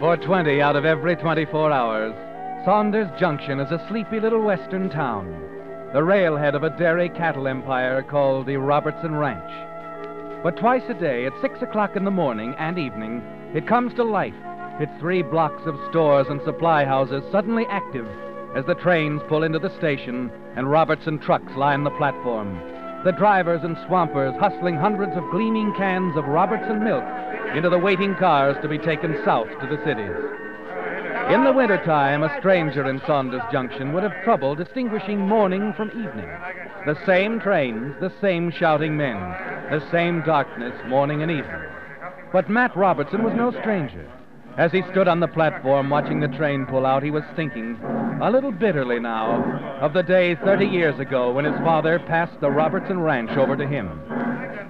For 20 out of every 24 hours, Saunders Junction is a sleepy little western town, the railhead of a dairy cattle empire called the Robertson Ranch. But twice a day, at 6 o'clock in the morning and evening, it comes to life, its three blocks of stores and supply houses suddenly active as the trains pull into the station and Robertson trucks line the platform. The drivers and swampers hustling hundreds of gleaming cans of Robertson milk into the waiting cars to be taken south to the cities. In the wintertime, a stranger in Saunders Junction would have trouble distinguishing morning from evening. The same trains, the same shouting men, the same darkness morning and evening. But Matt Robertson was no stranger. As he stood on the platform watching the train pull out, he was thinking, a little bitterly now, of the day 30 years ago when his father passed the Robertson Ranch over to him.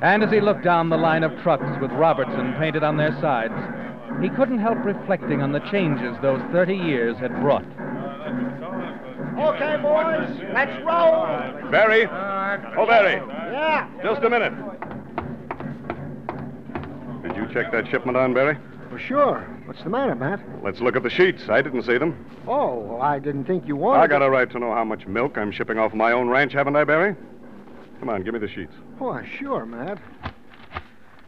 And as he looked down the line of trucks with Robertson painted on their sides, he couldn't help reflecting on the changes those 30 years had brought. Okay, boys, let's roll. Barry? Uh, oh, Barry. Yeah. Just a minute. Did you check that shipment on, Barry? Well, sure. What's the matter, Matt? Let's look at the sheets. I didn't see them. Oh, well, I didn't think you wanted. I got a right to know how much milk I'm shipping off my own ranch, haven't I, Barry? Come on, give me the sheets. Oh, sure, Matt.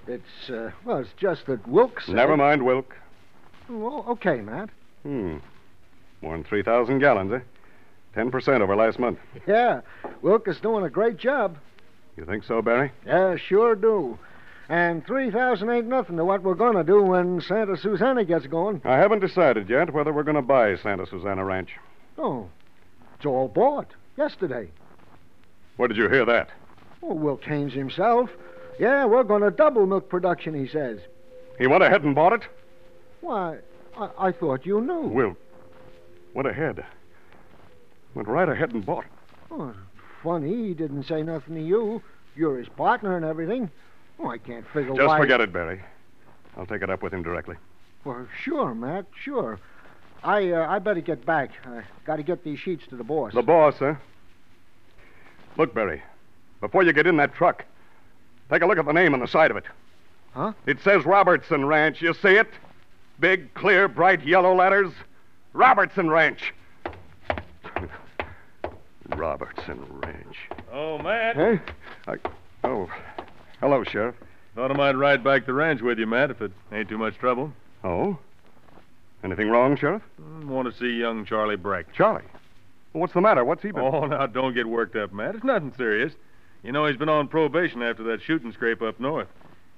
It's uh, well, it's just that Wilkes. said- Never mind, Wilk. Well, okay, Matt. Hmm. More than 3,000 gallons, eh? 10% over last month. Yeah, Wilk is doing a great job. You think so, Barry? Yeah, sure do. And three thousand ain't nothing to what we're gonna do when Santa Susana gets going. I haven't decided yet whether we're going to buy Santa Susana Ranch. Oh, it's all bought yesterday. Where did you hear that? Oh, Wilk Haynes himself. Yeah, we're gonna double milk production. He says. He went ahead and bought it? Why, I, I thought you knew. Will went ahead. Went right ahead and bought it. Oh, funny, he didn't say nothing to you. You're his partner and everything. Oh, I can't figure Just why. forget it, Barry. I'll take it up with him directly. Well, sure, Matt, sure. I uh, I better get back. I got to get these sheets to the boss. The boss, huh? Look, Barry, before you get in that truck, take a look at the name on the side of it. Huh? It says Robertson Ranch. You see it? Big, clear, bright yellow letters. Robertson Ranch. Robertson Ranch. Oh, Matt. Huh? I, oh, hello, Sheriff. Thought I might ride back the ranch with you, Matt, if it ain't too much trouble. Oh? Anything wrong, Sheriff? Hmm, Want to see young Charlie Breck. Charlie. Well, what's the matter? What's he been? Oh, now don't get worked up, Matt. It's nothing serious. You know, he's been on probation after that shooting scrape up north.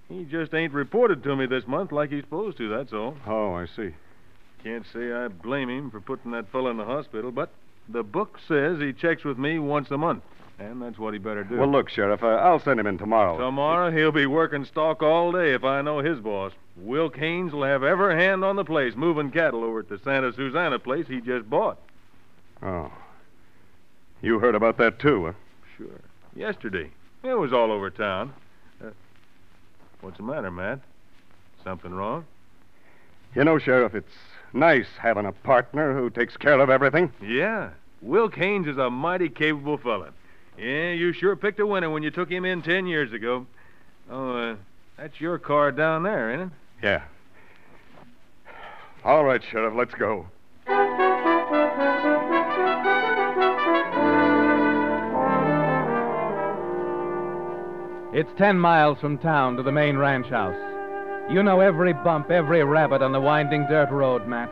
He just ain't reported to me this month like he's supposed to, that's all. Oh, I see. Can't say I blame him for putting that fellow in the hospital, but the book says he checks with me once a month. And that's what he better do. Well, look, Sheriff, uh, I'll send him in tomorrow. Tomorrow he'll be working stock all day if I know his boss. Wilk Haynes will have every hand on the place, moving cattle over at the Santa Susana place he just bought. Oh. You heard about that, too, huh? Sure. Yesterday. It was all over town. Uh, what's the matter, Matt? Something wrong? You know, Sheriff, it's nice having a partner who takes care of everything. Yeah. Wilk Haynes is a mighty capable fella. Yeah, you sure picked a winner when you took him in ten years ago. Oh, uh, that's your car down there, ain't it? Yeah. All right, Sheriff, let's go. It's ten miles from town to the main ranch house. You know every bump, every rabbit on the winding dirt road, Matt.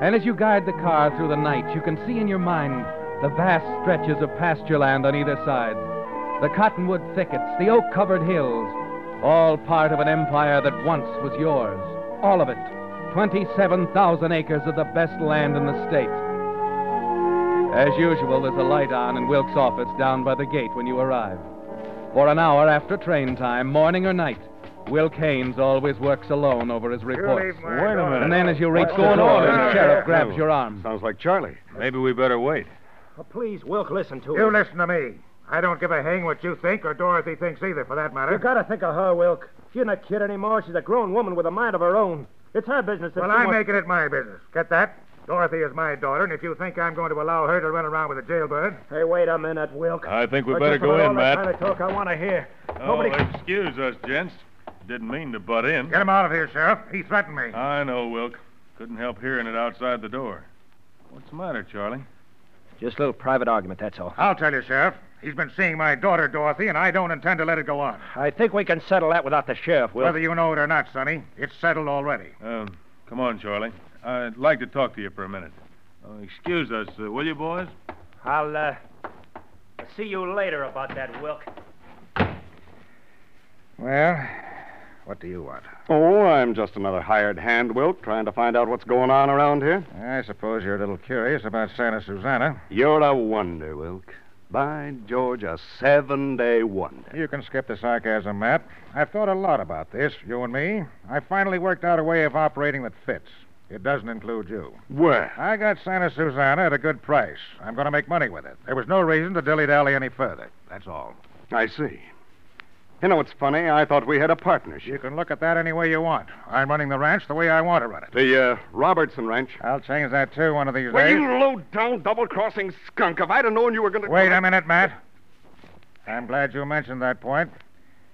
And as you guide the car through the night, you can see in your mind the vast stretches of pasture land on either side, the cottonwood thickets, the oak covered hills, all part of an empire that once was yours. All of it. 27,000 acres of the best land in the state. As usual, there's a light on in Wilk's office down by the gate when you arrive. For an hour after train time, morning or night, Wilk Haynes always works alone over his reports. Wait a minute. And then as you reach What's the going door, on the sheriff grabs your arm. Sounds like Charlie. Maybe we better wait. Oh, please, Wilk, listen to You him. listen to me. I don't give a hang what you think or Dorothy thinks either, for that matter. You gotta think of her, Wilk. She's not a kid anymore. She's a grown woman with a mind of her own. It's her business. if Well, she I'm wants- making it my business. Get that? Dorothy is my daughter, and if you think I'm going to allow her to run around with a jailbird, Hey, wait a minute, Wilk. I think we Or better just go about in, all Matt. That kind of talk I want to hear. Oh, Nobody. excuse us, gents. Didn't mean to butt in. get him out of here, Sheriff. He threatened me. I know, Wilk. Couldn't help hearing it outside the door. What's the matter, Charlie? Just a little private argument, that's all. I'll tell you, Sheriff. He's been seeing my daughter, Dorothy, and I don't intend to let it go on. I think we can settle that without the sheriff, Wilk. Whether you know it or not, Sonny, it's settled already. Um, come on, Charlie. I'd like to talk to you for a minute. Uh, excuse us, uh, will you, boys? I'll, uh, see you later about that, Wilk. Well, what do you want? Oh, I'm just another hired hand, Wilk, trying to find out what's going on around here. I suppose you're a little curious about Santa Susana. You're a wonder, Wilk. By George, a seven day wonder. You can skip the sarcasm, Matt. I've thought a lot about this, you and me. I finally worked out a way of operating that fits. It doesn't include you. Where? I got Santa Susana at a good price. I'm going to make money with it. There was no reason to dilly dally any further. That's all. I see. You know, it's funny. I thought we had a partnership. You can look at that any way you want. I'm running the ranch the way I want to run it. The uh, Robertson Ranch. I'll change that too one of these Well, days. you low down, double crossing skunk. If I'd have known you were going to. Wait a minute, Matt. I'm glad you mentioned that point.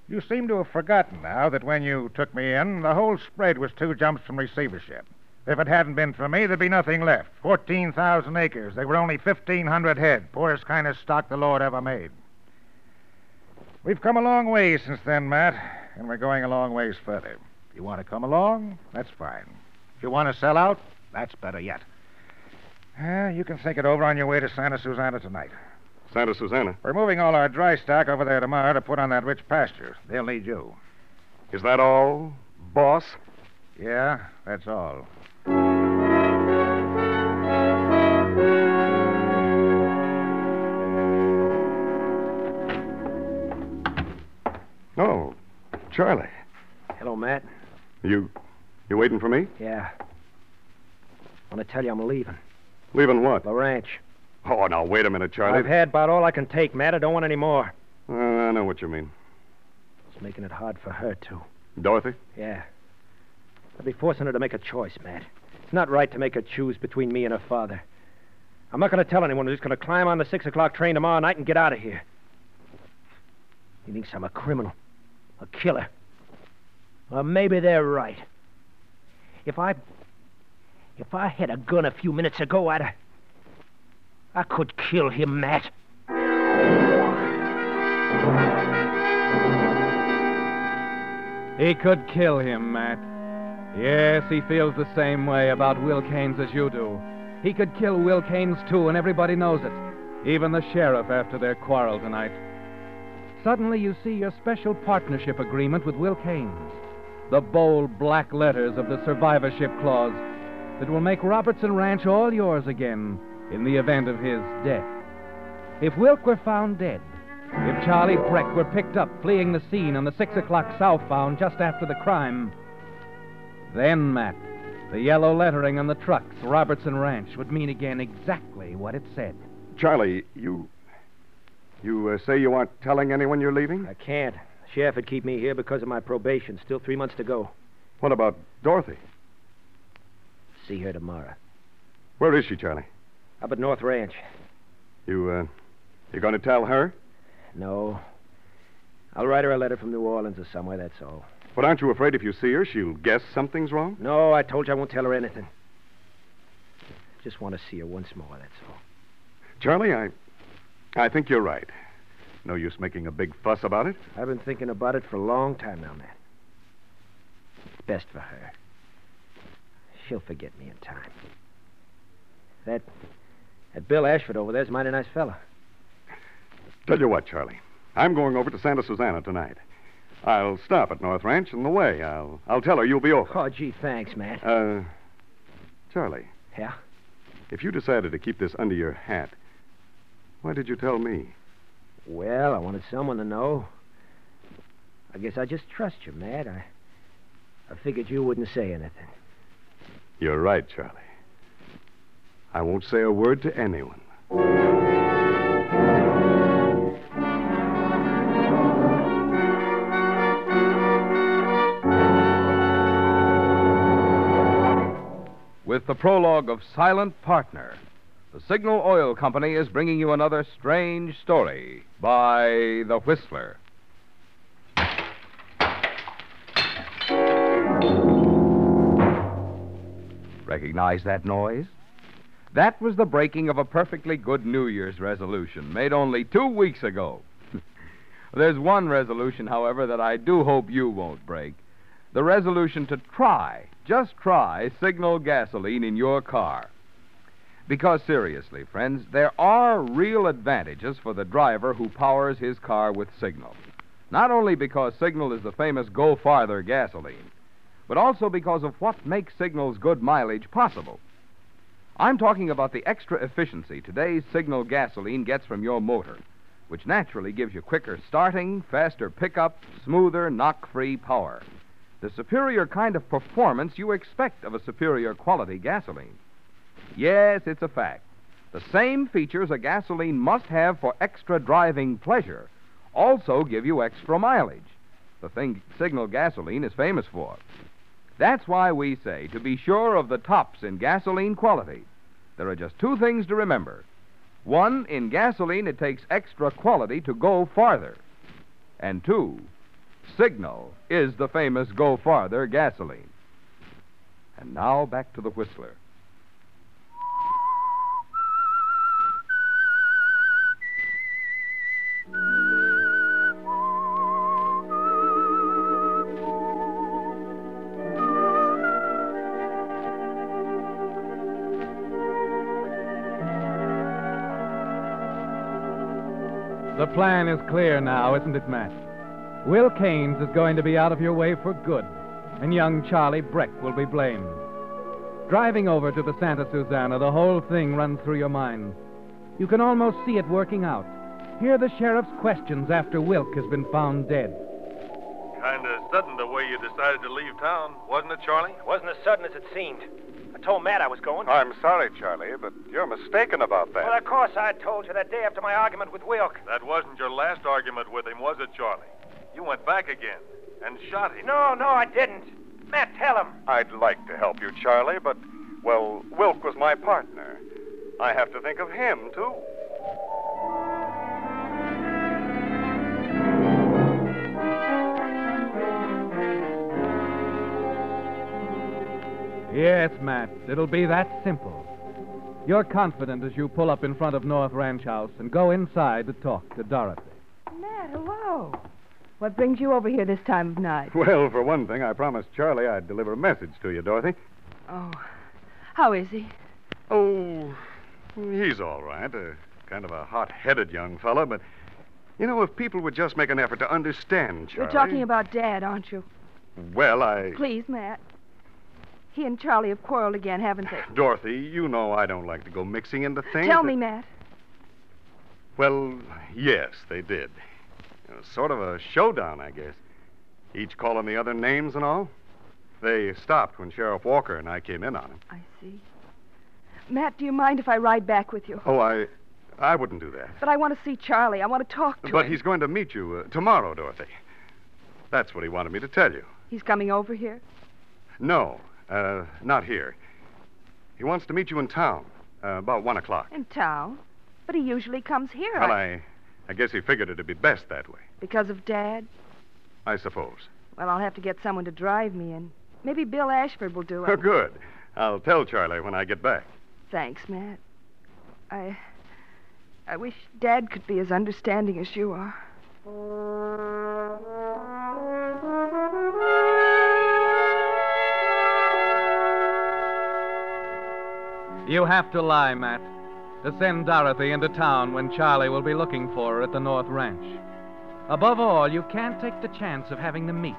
You seem to have forgotten now that when you took me in, the whole spread was two jumps from receivership. If it hadn't been for me, there'd be nothing left. 14,000 acres. They were only 1,500 head. Poorest kind of stock the Lord ever made. We've come a long way since then, Matt, and we're going a long ways further. If you want to come along, that's fine. If you want to sell out, that's better yet. Uh, you can think it over on your way to Santa Susana tonight. Santa Susana. We're moving all our dry stock over there tomorrow to put on that rich pasture. They'll need you. Is that all, boss? Yeah, that's all. Charlie. Hello, Matt. You. You waiting for me? Yeah. I want to tell you I'm leaving. Leaving what? The ranch. Oh, now, wait a minute, Charlie. I've had about all I can take, Matt. I don't want any more. Uh, I know what you mean. It's making it hard for her, too. Dorothy? Yeah. I'll be forcing her to make a choice, Matt. It's not right to make her choose between me and her father. I'm not going to tell anyone. I'm just going to climb on the six o'clock train tomorrow night and get out of here. He thinks I'm a criminal, a killer. Well, maybe they're right. If I, if I had a gun a few minutes ago, I'd, I could kill him, Matt. He could kill him, Matt. Yes, he feels the same way about Wilk Haynes as you do. He could kill Wilk Haynes, too, and everybody knows it. Even the sheriff after their quarrel tonight. Suddenly, you see your special partnership agreement with Wilk Haynes. The bold black letters of the survivorship clause that will make Robertson Ranch all yours again in the event of his death. If Wilk were found dead, if Charlie Breck were picked up fleeing the scene on the 6 o'clock southbound just after the crime, then, Matt, the yellow lettering on the trucks, Robertson Ranch, would mean again exactly what it said. Charlie, you. You uh, say you aren't telling anyone you're leaving? I can't. The sheriff would keep me here because of my probation. Still three months to go. What about Dorothy? See her tomorrow. Where is she, Charlie? Up at North Ranch. You, uh, you going to tell her? No. I'll write her a letter from New Orleans or somewhere, that's all. But aren't you afraid if you see her, she'll guess something's wrong? No, I told you I won't tell her anything. Just want to see her once more, that's all. Charlie, I. I think you're right. No use making a big fuss about it. I've been thinking about it for a long time now, Matt. It's best for her. She'll forget me in time. That. That Bill Ashford over there's a mighty nice fella. Tell you what, Charlie. I'm going over to Santa Susana tonight. I'll stop at North Ranch on the way. I'll I'll tell her you'll be over. Oh, gee, thanks, Matt. Uh, Charlie, Yeah? if you decided to keep this under your hat, why did you tell me? Well, I wanted someone to know. I guess I just trust you, Matt. I, I figured you wouldn't say anything. You're right, Charlie. I won't say a word to anyone. With the prologue of Silent Partner, the Signal Oil Company is bringing you another strange story by The Whistler. Recognize that noise? That was the breaking of a perfectly good New Year's resolution made only two weeks ago. There's one resolution, however, that I do hope you won't break the resolution to try, just try, signal gasoline in your car. Because, seriously, friends, there are real advantages for the driver who powers his car with signal. Not only because signal is the famous go farther gasoline, but also because of what makes signal's good mileage possible. I'm talking about the extra efficiency today's signal gasoline gets from your motor, which naturally gives you quicker starting, faster pickup, smoother, knock free power. The superior kind of performance you expect of a superior quality gasoline. Yes, it's a fact. The same features a gasoline must have for extra driving pleasure also give you extra mileage, the thing signal gasoline is famous for. That's why we say to be sure of the tops in gasoline quality, there are just two things to remember. One, in gasoline, it takes extra quality to go farther. And two, Signal is the famous Go Farther gasoline. And now back to the Whistler. Plan is clear now, isn't it, Matt? Wilk Haynes is going to be out of your way for good, and young Charlie Breck will be blamed. Driving over to the Santa Susana, the whole thing runs through your mind. You can almost see it working out. Hear the sheriff's questions after Wilk has been found dead. Kind of sudden the way you decided to leave town, wasn't it, Charlie? Wasn't as sudden as it seemed. I told Matt I was going. Oh, I'm sorry, Charlie, but you're mistaken about that. Well, of course I told you that day after my argument with Wilk. That wasn't your last argument with him, was it, Charlie? You went back again and shot him. No, no, I didn't. Matt, tell him. I'd like to help you, Charlie, but, well, Wilk was my partner. I have to think of him, too. Yes, Matt, it'll be that simple. You're confident as you pull up in front of North Ranch House and go inside to talk to Dorothy. Matt, hello. What brings you over here this time of night? Well, for one thing, I promised Charlie I'd deliver a message to you, Dorothy. Oh, how is he? Oh, he's all right. A kind of a hot-headed young fellow, but you know, if people would just make an effort to understand Charlie. You're talking about Dad, aren't you? Well, I. Please, Matt. He and Charlie have quarreled again, haven't they? Dorothy, you know I don't like to go mixing into things. Tell that- me, Matt. Well, yes, they did. It was sort of a showdown, I guess. Each calling the other names and all. They stopped when Sheriff Walker and I came in on him. I see. Matt, do you mind if I ride back with you? Oh, I. I wouldn't do that. But I want to see Charlie. I want to talk to But him. But he's going to meet you uh, tomorrow, Dorothy. That's what he wanted me to tell you. He's coming over here? No, uh, not here. He wants to meet you in town, uh, about one o'clock. In town? But he usually comes here. Well, I- I, I guess he figured it'd be best that way. Because of Dad? I suppose. Well, I'll have to get someone to drive me in. Maybe Bill Ashford will do it. Oh, good. I'll tell Charlie when I get back. Thanks, Matt. I. I wish Dad could be as understanding as you are. You have to lie, Matt, to send Dorothy into town when Charlie will be looking for her at the North Ranch. Above all, you can't take the chance of having them meet.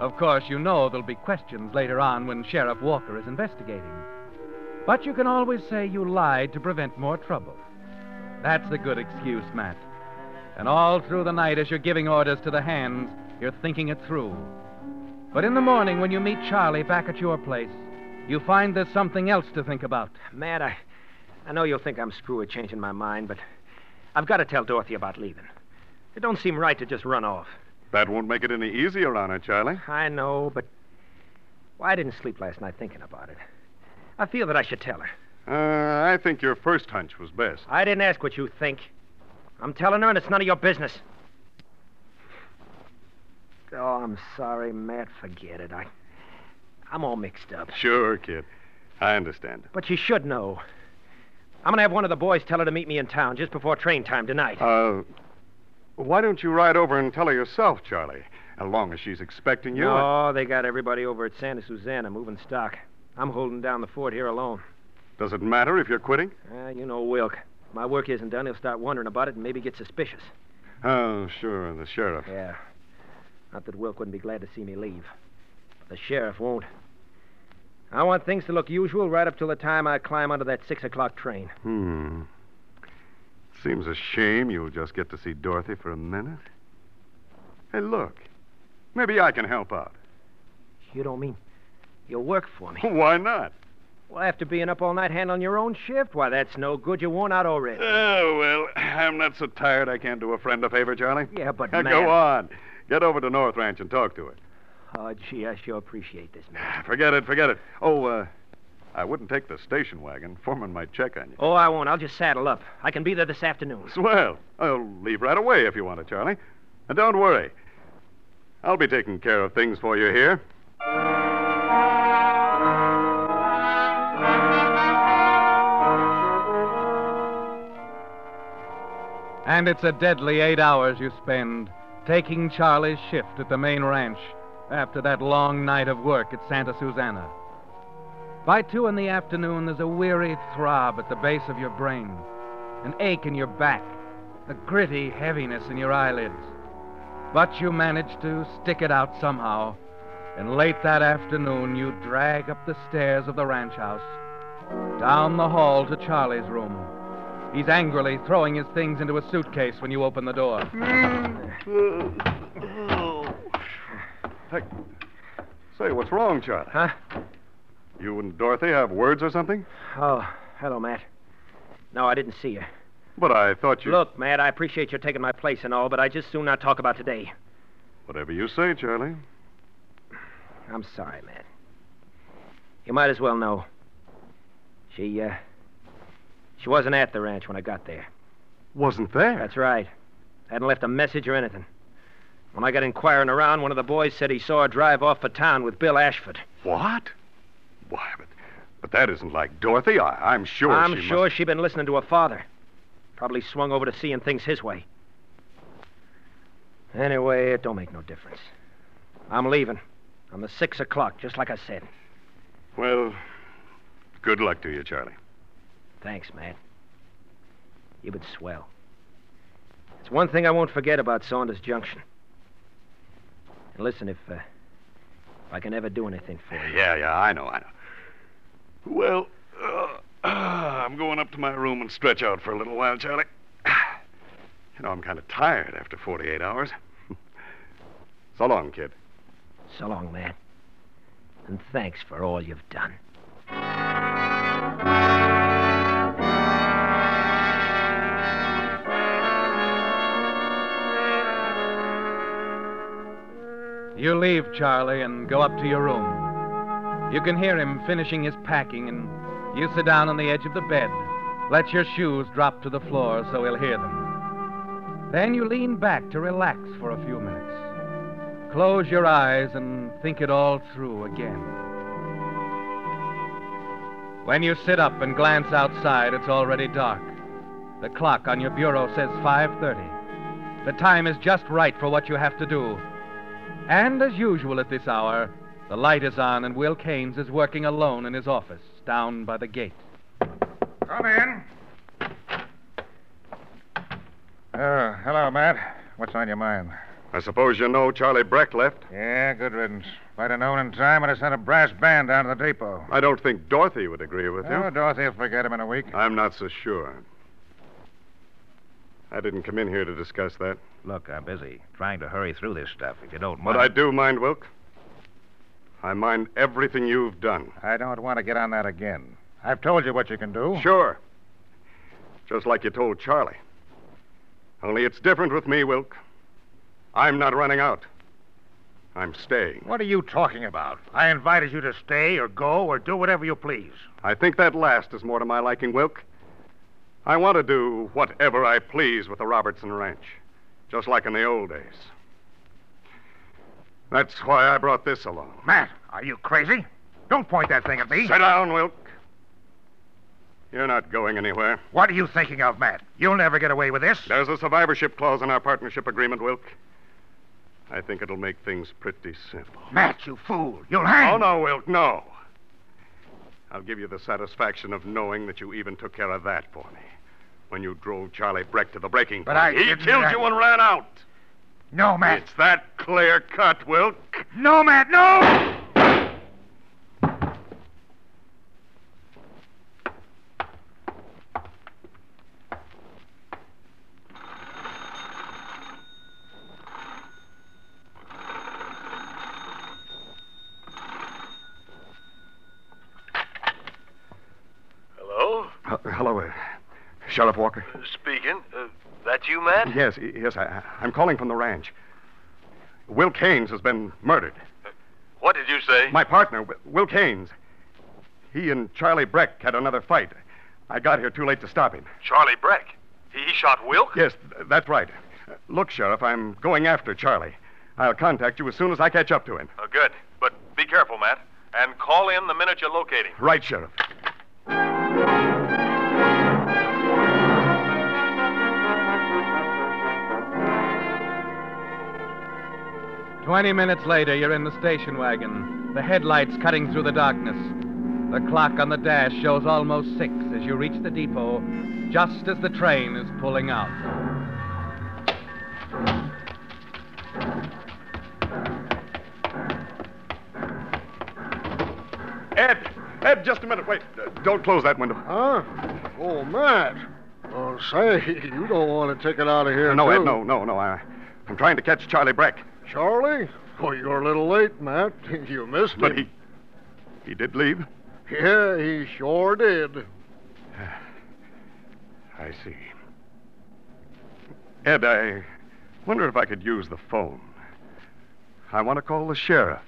Of course, you know there'll be questions later on when Sheriff Walker is investigating. But you can always say you lied to prevent more trouble. That's a good excuse, Matt. And all through the night, as you're giving orders to the hands, you're thinking it through. But in the morning, when you meet Charlie back at your place, you find there's something else to think about. Matt, I, I know you'll think I'm screwy changing my mind, but I've got to tell Dorothy about leaving. It don't seem right to just run off. That won't make it any easier on her, Charlie. I know, but well, I didn't sleep last night thinking about it. I feel that I should tell her. Uh, I think your first hunch was best. I didn't ask what you think. I'm telling her, and it's none of your business. Oh, I'm sorry, Matt. Forget it. I, I'm all mixed up. Sure, kid. I understand. But you should know. I'm gonna have one of the boys tell her to meet me in town just before train time tonight. Uh, why don't you ride over and tell her yourself, Charlie? As long as she's expecting you. No, they got everybody over at Santa Susana moving stock. I'm holding down the fort here alone. Does it matter if you're quitting? Uh, you know Wilk. If my work isn't done, he'll start wondering about it and maybe get suspicious. Oh, sure, the sheriff. Yeah. Not that Wilk wouldn't be glad to see me leave. But the sheriff won't. I want things to look usual right up till the time I climb onto that six o'clock train. Hmm. Seems a shame you'll just get to see Dorothy for a minute. Hey, look. Maybe I can help out. You don't mean you'll work for me? Why not? Well, after being up all night handling your own shift, why, that's no good. You're worn out already. Oh, well, I'm not so tired I can't do a friend a favor, Charlie. yeah, but Now, man. go on. Get over to North Ranch and talk to her. Oh, gee, I sure appreciate this, man. Forget it, forget it. Oh, uh, I wouldn't take the station wagon. Foreman might check on you. Oh, I won't. I'll just saddle up. I can be there this afternoon. Swell. I'll leave right away if you want to, Charlie. And don't worry. I'll be taking care of things for you here. And it's a deadly eight hours you spend taking Charlie's shift at the main ranch after that long night of work at Santa Susana. By two in the afternoon, there's a weary throb at the base of your brain, an ache in your back, a gritty heaviness in your eyelids. But you manage to stick it out somehow, and late that afternoon, you drag up the stairs of the ranch house, down the hall to Charlie's room. He's angrily throwing his things into a suitcase when you open the door. Mm. Hey, say, what's wrong, Charlie? Huh? You and Dorothy have words or something? Oh, hello, Matt. No, I didn't see you. But I thought you. Look, Matt, I appreciate your taking my place and all, but I just soon not talk about today. Whatever you say, Charlie. I'm sorry, Matt. You might as well know. She, uh, she wasn't at the ranch when I got there. Wasn't there? That's right. Hadn't left a message or anything. When I got inquiring around, one of the boys said he saw her drive off for town with Bill Ashford. What? Why, but, but that isn't like Dorothy. I, I'm sure I'm she sure must- she'd been listening to her father. Probably swung over to seeing things his way. Anyway, it don't make no difference. I'm leaving. On the six o'clock, just like I said. Well, good luck to you, Charlie. Thanks, Matt. You've been swell. It's one thing I won't forget about Saunders Junction. And listen, if, uh, if I can ever do anything for you. Yeah, yeah, I know, I know. Well, uh, I'm going up to my room and stretch out for a little while, Charlie. You know, I'm kind of tired after 48 hours. so long, kid. So long, man. And thanks for all you've done. You leave Charlie and go up to your room. You can hear him finishing his packing, and you sit down on the edge of the bed. Let your shoes drop to the floor so he'll hear them. Then you lean back to relax for a few minutes. Close your eyes and think it all through again. When you sit up and glance outside, it's already dark. The clock on your bureau says 5:30. The time is just right for what you have to do. And as usual at this hour, the light is on and Wilk Haynes is working alone in his office down by the gate. Come in. Oh, hello, Matt. What's on your mind? I suppose you know Charlie Breck left? Yeah, good riddance. If I'd have known in time, I'd have sent a brass band down to the depot. I don't think Dorothy would agree with you. Oh, Dorothy will forget him in a week. I'm not so sure. I didn't come in here to discuss that. Look, I'm busy trying to hurry through this stuff, if you don't mind. But. I do mind, Wilk. I mind everything you've done. I don't want to get on that again. I've told you what you can do. Sure. Just like you told Charlie. Only it's different with me, Wilk. I'm not running out. I'm staying. What are you talking about? I invited you to stay or go or do whatever you please. I think that last is more to my liking, Wilk. I want to do whatever I please with the Robertson Ranch, just like in the old days. That's why I brought this along. Matt, are you crazy? Don't point that thing at me. Sit down, Wilk. You're not going anywhere. What are you thinking of, Matt? You'll never get away with this. There's a survivorship clause in our partnership agreement, Wilk. I think it'll make things pretty simple. Matt, you fool. You'll hang. Oh, no, Wilk, no. I'll give you the satisfaction of knowing that you even took care of that for me when you drove Charlie Breck to the breaking But point. I He didn't- killed I- you and ran out. No, Matt. It's that clear cut, Wilk. No, Matt, no! Hello? Uh, hello, uh, Walker. Speaking. Uh, that you, Matt? Yes, yes, I, I'm calling from the ranch. Wilk Haynes has been murdered. What did you say? My partner, Wilk Haynes. He and Charlie Breck had another fight. I got here too late to stop him. Charlie Breck. He, shot Wilk? Yes, th- that's right. Uh, Look, Sheriff, I'm going after Charlie. I'll contact you as soon as I catch up to him. Uh, good. But be careful, Matt. And call in the minute you locate him. Right, Sheriff. Twenty minutes later, you're in the station wagon, the headlights cutting through the darkness. The clock on the dash shows almost six as you reach the depot, just as the train is pulling out. Ed! Ed, just a minute. Wait. Uh, don't close that window. Huh? Oh, Matt. Oh, say, you don't want to take it out of here. no, Ed, no, no, no. I, I'm trying to catch Charlie Breck. Charlie? Oh, you're a little late, Matt. You missed me. But him. he. He did leave? Yeah, he sure did. I see. Ed, I wonder if I could use the phone. I want to call the sheriff.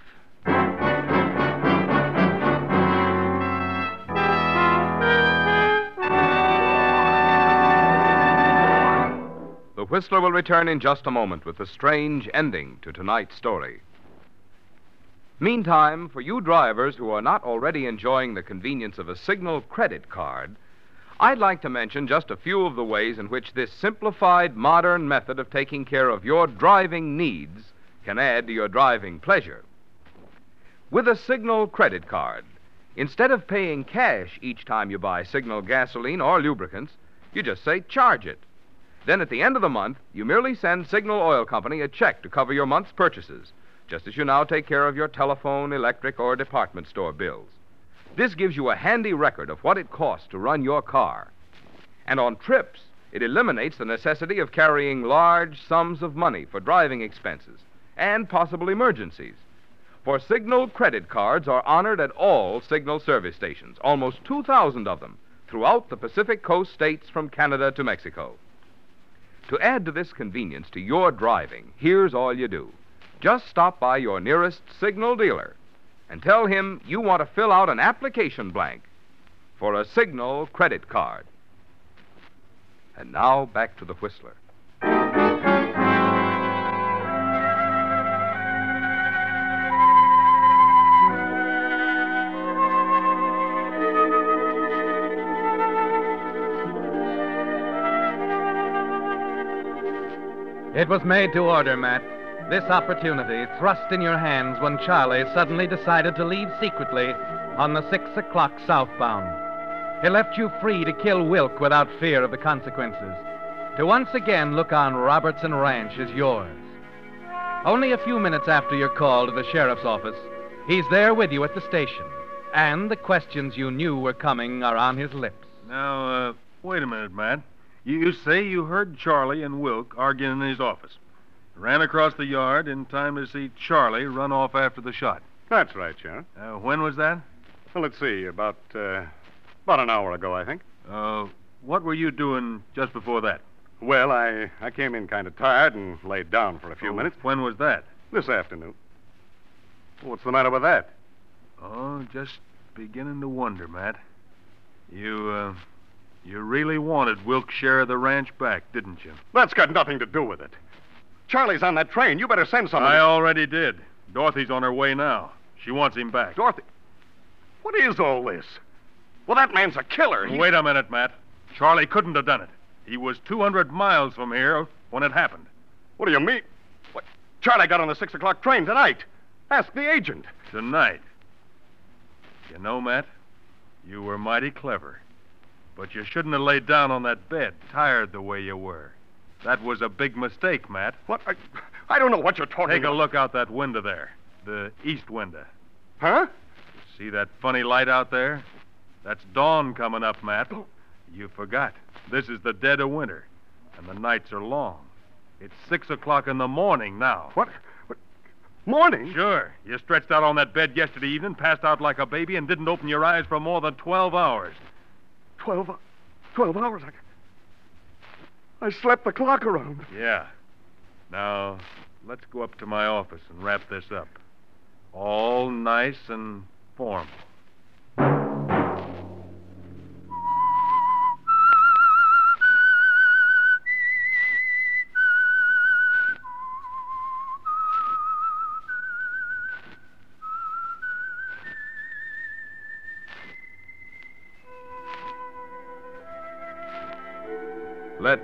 The Whistler will return in just a moment with the strange ending to tonight's story. Meantime, for you drivers who are not already enjoying the convenience of a signal credit card, I'd like to mention just a few of the ways in which this simplified modern method of taking care of your driving needs can add to your driving pleasure. With a Signal credit card, instead of paying cash each time you buy Signal gasoline or lubricants, you just say charge it. Then at the end of the month, you merely send Signal Oil Company a check to cover your month's purchases, just as you now take care of your telephone, electric, or department store bills. This gives you a handy record of what it costs to run your car. And on trips, It eliminates the necessity of carrying large sums of money for driving expenses and possible emergencies. For Signal credit cards are honored at all Signal service stations, almost 2,000 of them, throughout the Pacific Coast states from Canada to Mexico. To add to this convenience to your driving, here's all you do. Just stop by your nearest Signal dealer and tell him you want to fill out an application blank for a Signal credit card. And now back to the Whistler. It was made to order, Matt. This opportunity thrust in your hands when Charlie suddenly decided to leave secretly on the six o'clock southbound. It left you free to kill Wilk without fear of the consequences. To once again look on Robertson Ranch as yours. Only a few minutes after your call to the sheriff's office, he's there with you at the station. And the questions you knew were coming are on his lips. Now, uh, wait a minute, Matt. You, say you heard Charlie and Wilk arguing in his office. Ran across the yard in time to see Charlie run off after the shot. That's right, Sheriff. Uh, when was that? Well, let's see. About, uh, about an hour ago, I think. Uh, what were you doing just before that? Well, I, I came in kind of tired and laid down for a few Oh, minutes. When was that? This afternoon. What's the matter with that? Oh, just beginning to wonder, Matt. You, uh, you really wanted Wilk's share of the ranch back, didn't you? That's got nothing to do with it. Charlie's on that train. You better send somebody. I already did. Dorothy's on her way now. She wants him back. Dorothy. What is all this? Well, that man's a killer. He- Wait a minute, Matt. Charlie couldn't have done it. He was 200 miles from here when it happened. What do you mean? What? Charlie got on the six o'clock train tonight. Ask the agent. Tonight. You know, Matt, you were mighty clever. But you shouldn't have laid down on that bed, tired the way you were. That was a big mistake, Matt. What? I, I don't know what you're talking Take a look out that window there. The east window. Huh? See that funny light out there? That's dawn coming up, Matt. Oh. You forgot. This is the dead of winter, and the nights are long. It's six o'clock in the morning now. What? what? Morning? Sure. You stretched out on that bed yesterday evening, passed out like a baby, and didn't open your eyes for more than 12 hours. Twelve, twelve hours. I, I slept the clock around. Yeah. Now, let's go up to my office and wrap this up. All nice and formal.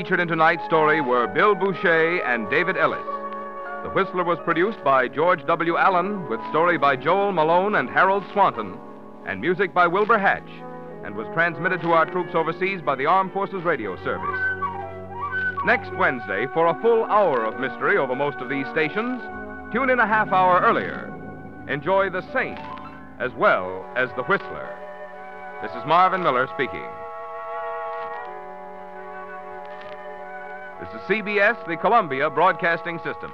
Featured in tonight's story were Bill Bouchey and David Ellis. The Whistler was produced by George W. Allen, with story by Joel Malone and Harold Swanton, and music by Wilbur Hatch, and was transmitted to our troops overseas by the Armed Forces Radio Service. Next Wednesday, for a full hour of mystery over most of these stations, tune in a half hour earlier. Enjoy The Saint as well as The Whistler. This is Marvin Miller speaking. Is CBS, the Columbia Broadcasting System.